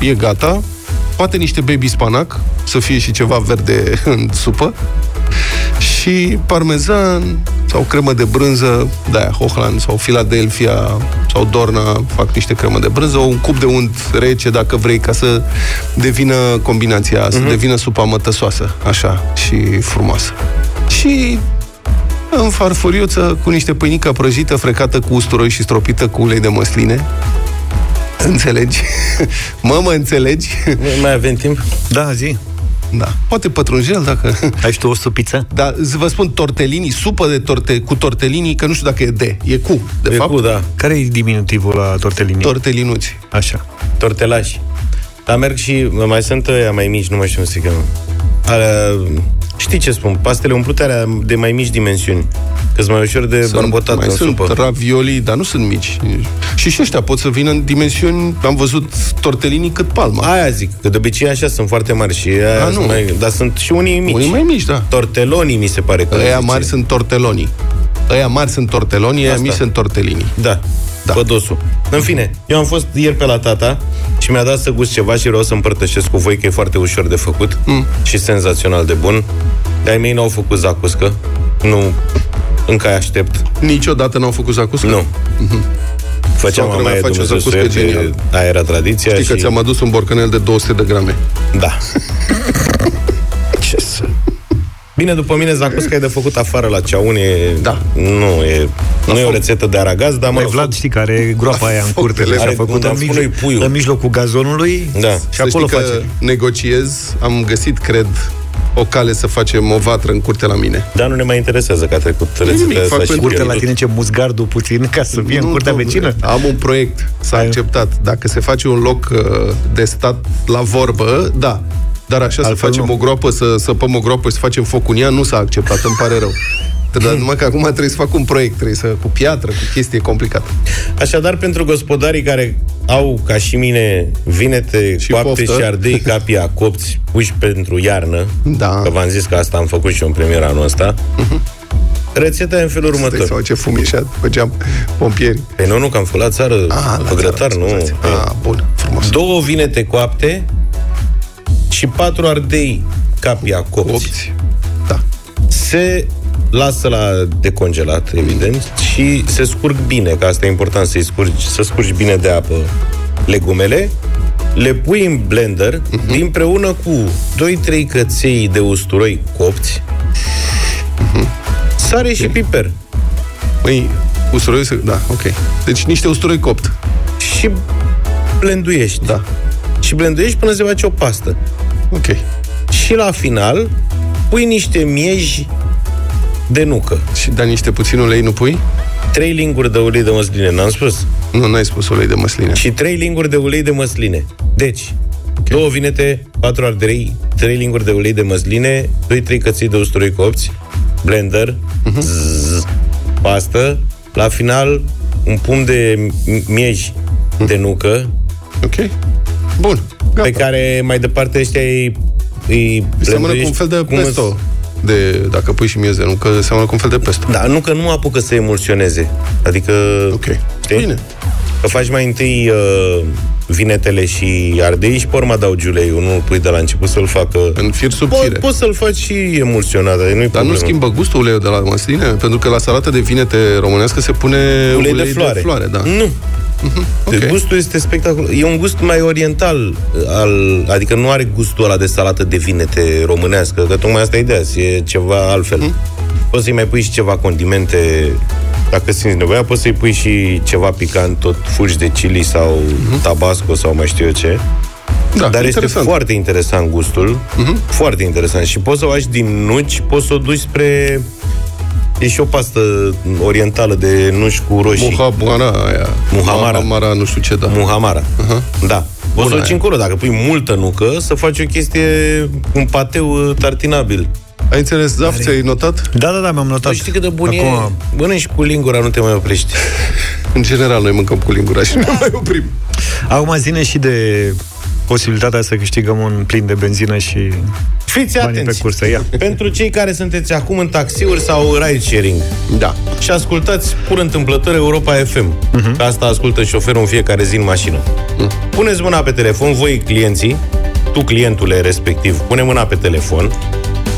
e gata. Poate niște baby spanac, să fie și ceva verde în supă. Și parmezan sau cremă de brânză, de-aia Hochland sau Philadelphia sau Dorna fac niște cremă de brânză, un cup de unt rece dacă vrei, ca să devină combinația, să devină supa mătăsoasă, așa, și frumoasă. Și în farfuriuță cu niște pâinică prăjită, frecată cu usturoi și stropită cu ulei de măsline. Înțelegi? Mă, mă înțelegi? Mai avem timp? Da, zi. Da. Poate pătrunjel dacă... Ai și tu o supiță? Da, zi- vă spun tortellini, supă de torte, cu tortellini, că nu știu dacă e de, e cu, de E fapt. cu, da. Care e diminutivul la tortellini? Tortellinuți. Așa. Tortelași. Dar merg și, mai sunt ăia mai mici, nu mai știu cum se cheamă. Uh, știi ce spun? Pastele umplute alea de mai mici dimensiuni. că mai ușor de barbotat mai în sunt supă. ravioli, dar nu sunt mici. Și și ăștia pot să vină în dimensiuni, am văzut tortelini cât palma. Aia zic, că de obicei așa sunt foarte mari și aia A, nu. sunt mai, dar sunt și unii mici. Unii mai mici, da. Torteloni mi se pare că Ăia zice. mari sunt torteloni. Ăia mari sunt torteloni, ăia Asta. mici sunt tortelini. Da, da. pădosul. În fine, eu am fost ieri pe la tata și mi-a dat să gust ceva și vreau să împărtășesc cu voi că e foarte ușor de făcut mm. și senzațional de bun. De-ai mei n-au făcut zacuscă. Nu, încă îi aștept. Niciodată n-au făcut zacuscă? Nu. Făceam Soacra mamaie mea face Dumnezeu să zacuscă ierte, genial. aia era tradiția Știi că și... ți-am adus un borcanel de 200 de grame. Da. Ce să... Bine, după mine, zacusca e de făcut afară la ceaune. Da. Nu e, nu e o rețetă de aragaz, dar Mai mă Vlad, știi, care are groapa aia în curte, Are și a făcut unde în, am spus mijloc, noi puiul. în mijlocul gazonului Da. și Să acolo știi că face. negociez, am găsit, cred, o cale să facem o vatră în curte la mine. Dar nu ne mai interesează că a trecut nimic, rețeta fac asta și pentru Curte la pierdut. tine ce musgardul puțin ca să fie în Nu, curtea domnule, vecină. Am un proiect, s-a acceptat. Dacă se face un loc uh, de stat la vorbă, da. Dar așa să Altfel facem nu. o groapă, să săpăm o groapă și să facem foc în ea, nu s-a acceptat, îmi pare rău. Dar numai că acum trebuie să fac un proiect, trebuie să, cu piatră, cu chestie complicată. Așadar, pentru gospodarii care au, ca și mine, vinete, și coapte poftă. și ardei capia copți puși pentru iarnă, da. că v-am zis că asta am făcut și eu în premiera anul ăsta, rețeta e în felul Stai următor. sau ce fumișat făceam pompieri. Păi nu, nu, că am făcut la țară, Ah, la pe grătar, țară, nu. scuzați. Ah, bun, frumos. Două vinete coapte și patru ardei capia copți. Copți. Da. Se lasă la decongelat, evident, și se scurg bine, că asta e important să-i scurgi, să scurgi bine de apă legumele, le pui în blender, Mhm. uh-huh. împreună cu 2-3 căței de usturoi copți, sare și piper. Păi, usturoi, să- da, ok. Deci niște usturoi copt. Și blenduiești. Da. Și blenduiești până se face o pastă. Ok. Și la final pui niște mieji de nucă. Și da niște puțin ulei, nu pui? Trei linguri de ulei de măsline, n-am spus? Nu, n-ai spus ulei de măsline. Și trei linguri de ulei de măsline. Deci, okay. două vinete, patru ardei, trei linguri de ulei de măsline, doi, trei căței de usturoi copți, blender, Mhm. uh-huh. zzz, pastă, la final un pumn de m- miej de nucă. Ok. Bun. Pe care mai departe ăștia îi, îi Seamănă cu un blenduiești fel de cum pesto. De, dacă pui și miez de nucă, seamănă cu un fel de pesto. Da, nu că nu apucă să emulsioneze. Adică... Ok. Știi? Bine. Că faci mai întâi uh, vinetele și ardei și pe urmă adaugi uleiul. Nu îl pui de la început să-l facă... În fir Po- subțire. poți să-l faci și emulsionat, dar nu-i Dar problemă. nu schimbă gustul uleiul de la măsline? Pentru că la salată de vinete românească se pune ulei, de floare. De floare da. Nu. ok. Deci gustul este spectaculos. E un gust mai oriental, al, adică nu are gustul ăla de salată de vinete românească, că tocmai asta e ideea, e ceva altfel. Mhm. Poți să-i mai pui și ceva condimente, dacă simți nevoia, poți să-i pui și ceva picant, tot fulgi de chili sau tabasco sau mai știu eu ce. Mhm. Da, Dar interesant. este foarte interesant gustul, foarte interesant. Și poți să o faci din nuci, poți să o duci spre... E și o pastă orientală de nuci cu roșii. Muhabara aia. Muhamara. Muhamara, nu știu ce, da. Muhamara. Aha. Da. O să Bună o duci aia. încolo. Dacă pui multă nucă, să faci o chestie, un pateu uh, tartinabil. Ai înțeles, Zaf, ți-ai notat? Da, da, da, mi-am notat. Tu știi cât de bun Acum, e? Mănânci cu lingura, nu te mai oprești. În general, noi mâncăm cu lingura și nu mai oprim. Acum zine și de posibilitatea să câștigăm un plin de benzină și Fiți banii pe atenți! cursă. Ia. Pentru cei care sunteți acum în taxiuri sau ride sharing Da. și ascultați pur întâmplător Europa FM, uh-huh. că asta ascultă șoferul în fiecare zi în mașină. Mm. Puneți mâna pe telefon, voi clienții, tu clientule respectiv, pune mâna pe telefon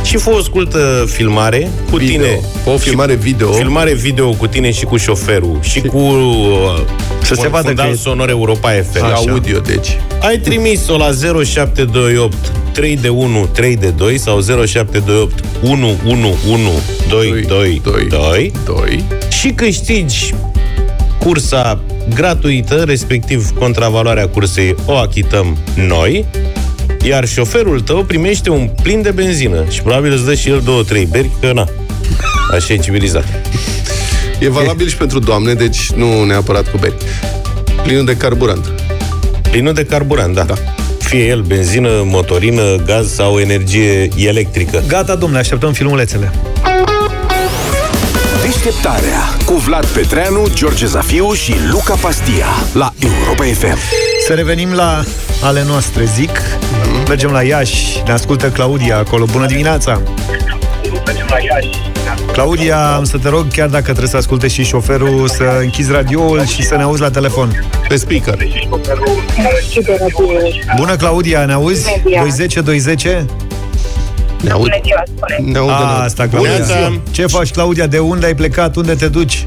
și fă o ascultă filmare cu Video. tine. O filmare video. Filmare video cu tine și cu șoferul și cu uh, Să se un vadă fundal că e- sonor Europa FM. Și audio, deci. Ai trimis-o la 0728 3 de 1 3 de 2 sau 0728 111 2 2 2 2 și câștigi cursa gratuită, respectiv contravaloarea cursei o achităm noi, iar șoferul tău primește un plin de benzină și probabil îți dă și el două, trei beri, că na, așa e civilizat. E valabil și pentru doamne, deci nu neapărat cu beri. Plinul de carburant. Plinul de carburant, da. da. fie el benzină, motorină, gaz sau energie electrică. Gata, domnule, așteptăm filmulețele. Deșteptarea cu Vlad Petreanu, George Zafiu și Luca Pastia la Europa FM. Să revenim la ale noastre, zic. Mergem la Iași, ne ascultă Claudia acolo. Bună dimineața! Claudia, am să te rog, chiar dacă trebuie să asculte și șoferul, să închizi radioul și să ne auzi la telefon. Pe speaker. Bună, Claudia, ne auzi? 20 20 Ne aud. Ne aud A, asta, Claudia. Bună ziua. Ce faci, Claudia? De unde ai plecat? Unde te duci?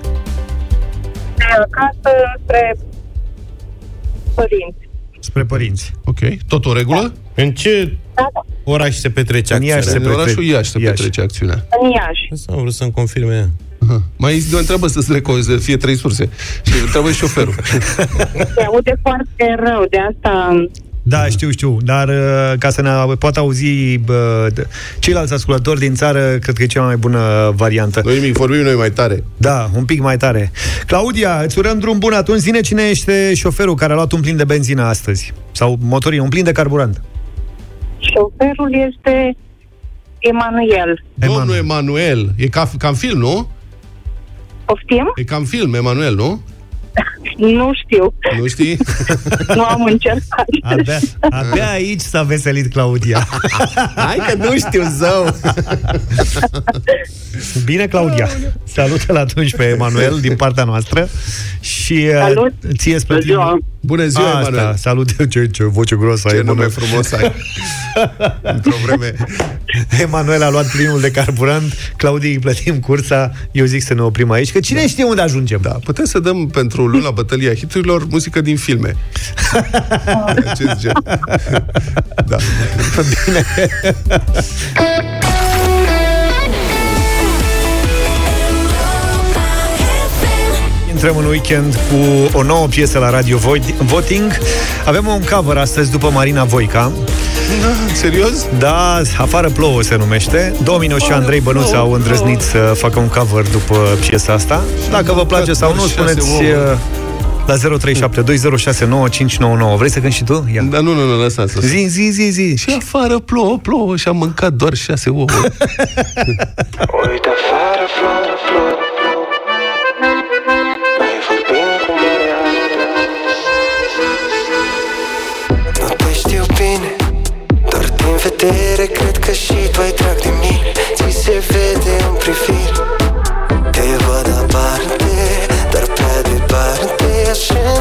De acasă spre părinți. Spre părinți. Ok. Tot o regulă? În ce oraș se petrece În Iași acțiunea? se În orașul petrece- Iași se Iași. petrece acțiunea. În Iași. Am vrut să-mi confirme ea. Aha. Mai o întreabă să-ți reco- să fie trei surse. Și întreabă și șoferul. Se aude foarte rău, de asta Da, știu, știu, dar uh, ca să ne poată auzi bă, d- ceilalți ascultători din țară, cred că e cea mai bună variantă. Noi nimic, vorbim noi mai tare. Da, un pic mai tare. Claudia, îți urăm drum bun atunci. Zine cine este șoferul care a luat un plin de benzină astăzi. Sau motorină, un plin de carburant. Șoferul este Emanuel. Domnul Emanuel. E ca, ca în film, nu? Poftim? E ca în film, Emanuel, nu? Nu știu. Nu știi? Nu am încercat. Abia, abia aici s-a veselit Claudia. Hai că nu știu, zău! Bine, Claudia. Salută-l atunci pe Emanuel din partea noastră și uh, Salut. ție spre tine. Bună ziua, Asta, Emanuel! salut. Ce, ce voce groasă ai, Ce nume Emanuel. frumos ai. Într-o vreme... Emanuel a luat plinul de carburant, Claudia îi plătim cursa, eu zic să ne oprim aici, că cine știe unde ajungem. Da, putem să dăm pentru luna bătălia hiturilor muzică din filme. Acest gen. Da. Bine. Intrăm în weekend cu o nouă piesă la Radio Vo- Voting. Avem un cover astăzi după Marina Voica. Da, serios? Da, Afară plouă se numește. Dominoș și Andrei Bănuț au îndrăznit să facă un cover după piesa asta. Dacă vă place sau nu, spuneți uh, la 0372069599. Vrei să cânti și tu? Ia. Da, nu, nu, nu, lăsa să... Zi, zi, zi, zi. Și afară plouă, plouă și am mâncat doar șase ouă. Uite afară plouă, plouă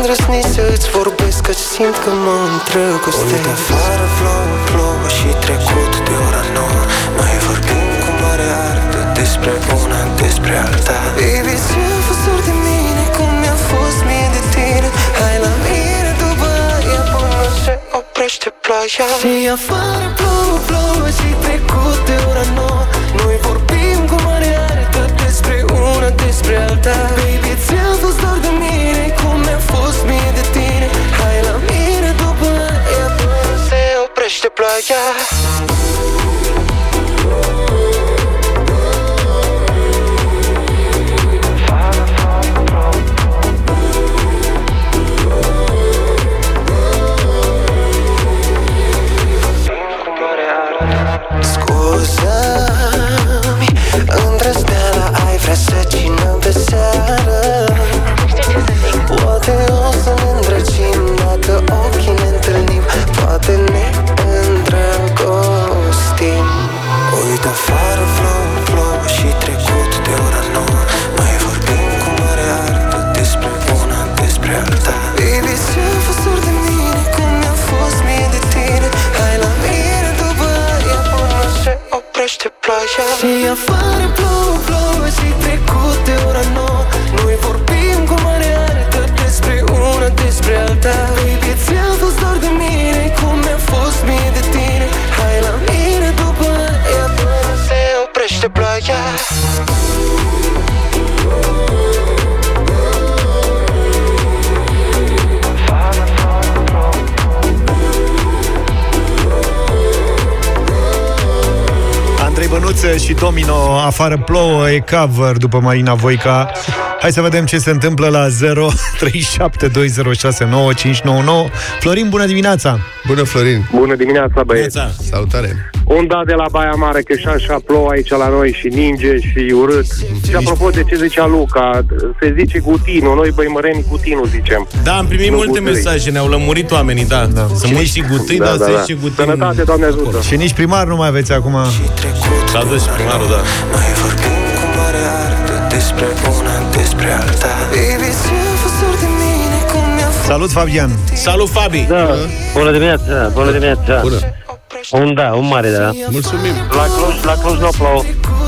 Așa îndrăsni să-ți vorbesc Că simt că mă îndrăgostesc. Uite afară plouă, plouă și trecut de ora nouă. Noi vorbim cu mare artă despre una, despre alta. Baby, ți-a fost dor de mine? Cum mi-a fost mie de tine? Hai la mine după aia până se oprește ploaia. Și afară plouă, plouă și trecut de ora nouă. Noi vorbim cu mare artă despre una, despre alta. Baby, ți-a fost dor de mine cum mi-a fost mie de tine. Hai la mine după aia până se oprește ploaia Bănuță și Domino Afară plouă e cover după Marina Voica Hai să vedem ce se întâmplă la 0372069599 Florin, bună dimineața! Bună, Florin! Bună dimineața, băieți! Salutare! Unda de la Baia Mare, că și așa plouă aici la noi și ninge și urât. Și apropo de ce zicea Luca, se zice Gutino, noi băimăreni Gutinu zicem. Da, am primit Nu multe gutăi. mesaje, ne-au lămurit oamenii, da. da. Sunt mulți și gutâi, Da, dar da, se da. zice gutin. Sănătate, Doamne ajută! Și nici primar nu mai aveți acum S-a dus și primarul, da. Despre una, despre alta Baby, ce a fost ori de mine cum mi-a fost Salut, Fabian! Salut, Fabi! Da, bună dimineața, bună dimineața. Bună. Un da, un mare da. Mulțumim! La Cluj, la Cluj nu plouă.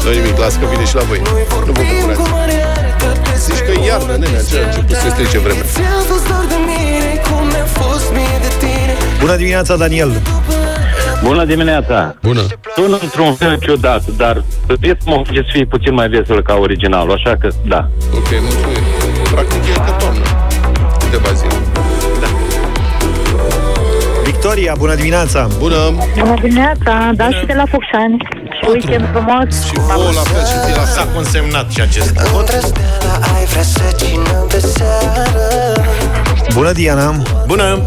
Nu nimic, las că vine și la voi. Nu vă bucurați. Zici că e iarnă, nene, ce a început să strice vremea. Ce a fost dor de mine cum mi-a fost mie de tine Bună dimineața, Daniel! Bună dimineața. Bună. Sună într-un fel ciudat, dar ritmul mă să fie puțin mai vesel ca originalul, așa că da. Ok, mulțumim. Practic e ca toamnă. Câteva zile. Victoria, bună dimineața! Bună! Bună dimineața, da și de la Focșani. Și weekend frumos. Și vouă la fel și ție la S-a consemnat și acest. Îndrăzneala ai vrea să cinăm de seară Bună, Diana! Bună!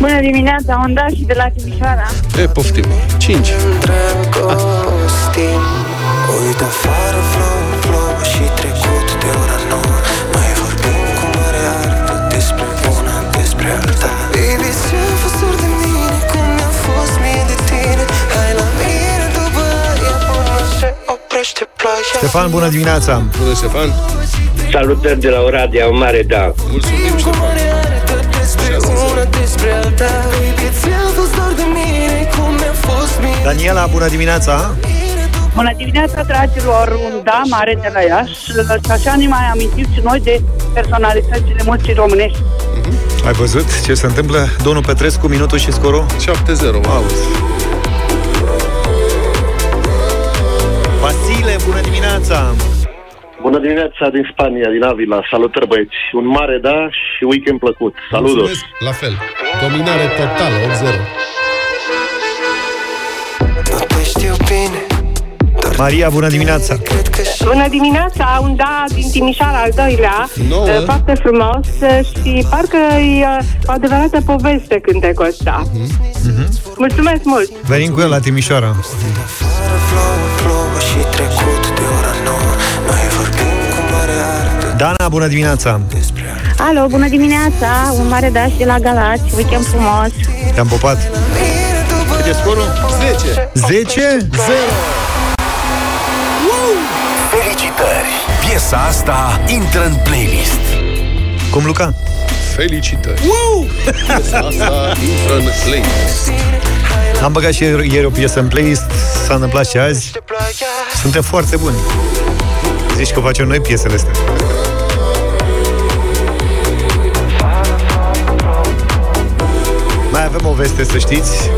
Bună dimineața, Onda și de la Timișoara. E, poftim. 5. Dragostim Uite afară plouă, plouă și trecut Ștefan, bună dimineața! Bună, Ștefan! Salutări de la Oradea, un mare da. Mulțumim, Ștefan! Despre una, despre alta Baby, ce a fost dor de mine, cum mi-a fost mie Daniela, bună dimineața! Bună dimineața, dragilor, un da mare de la Iași. Și așa ne mai amintim și noi de personalitățile muncii românești. Ai văzut ce se întâmplă? Domnul Petrescu, minutul și scorul? 7-0. Wow. Dimineața! Bună dimineața din Spania, din Avila. Salutări, băieți. Un mare da și weekend plăcut. Saludos! Mulțumesc, la fel. Dominare totală, 8-0. Nu te știu bine Maria, bună dimineața! Bună dimineața, un da din Timișoara, al doilea. Nouă. Uh, Foarte frumos uh, și parcă e uh, o adevărată poveste cântecul ăsta. Mulțumesc mult! Venim cu el la Timișoara. Dana, bună dimineața! Alo, bună dimineața, un mare daș și de la Galați, weekend frumos. Te-am pupat. Cât e scorul? 10. 10? 0. Felicitări! Piesa asta intră în playlist. Cum, Luca? Felicitări! Piesa asta intră în playlist. Am băgat și ieri ieri o piesă în playlist, s-a întâmplat și azi. Suntem foarte buni. Zici că facem noi piesele astea. Avem o veste, să știți.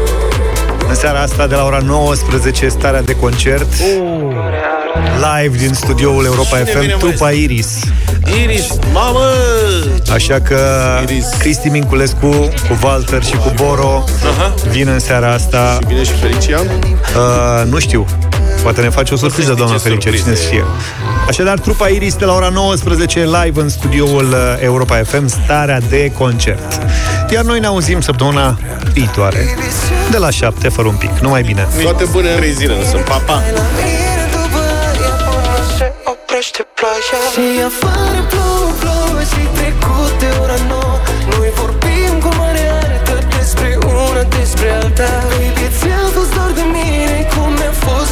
În seara asta, de la ora 19, starea de concert. Live din studioul Europa Cine vine, FM, mă? trupa Iris. Iris, mamă! Așa că Cristi Minculescu cu Walter și cu Boro Aha. vin în seara asta. Și vine și Felician? Uh, nu știu. Poate ne face o surpriză, doamna ce Felice, cine surprize. știe. Așadar, trupa Iris de la ora 19 live în studioul uh, Europa FM, starea de concert. Iar noi ne auzim săptămâna viitoare, de la 7, fără un pic, numai bine. Toate bune! Trei zile nu sunt, papa! se oprește ploaia Și afară plouă, plouă și trecut de ora nouă Noi vorbim cu mare artă despre una, despre alta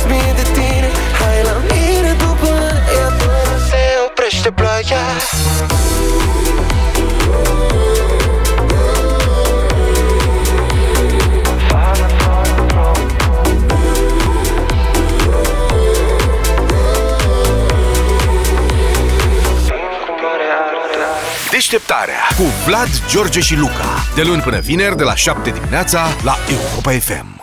mie de tine Hai la mine după aia până se oprește ploaia Deșteptarea cu Vlad, George și Luca. De luni până vineri, de la 7 dimineața, la Europa FM.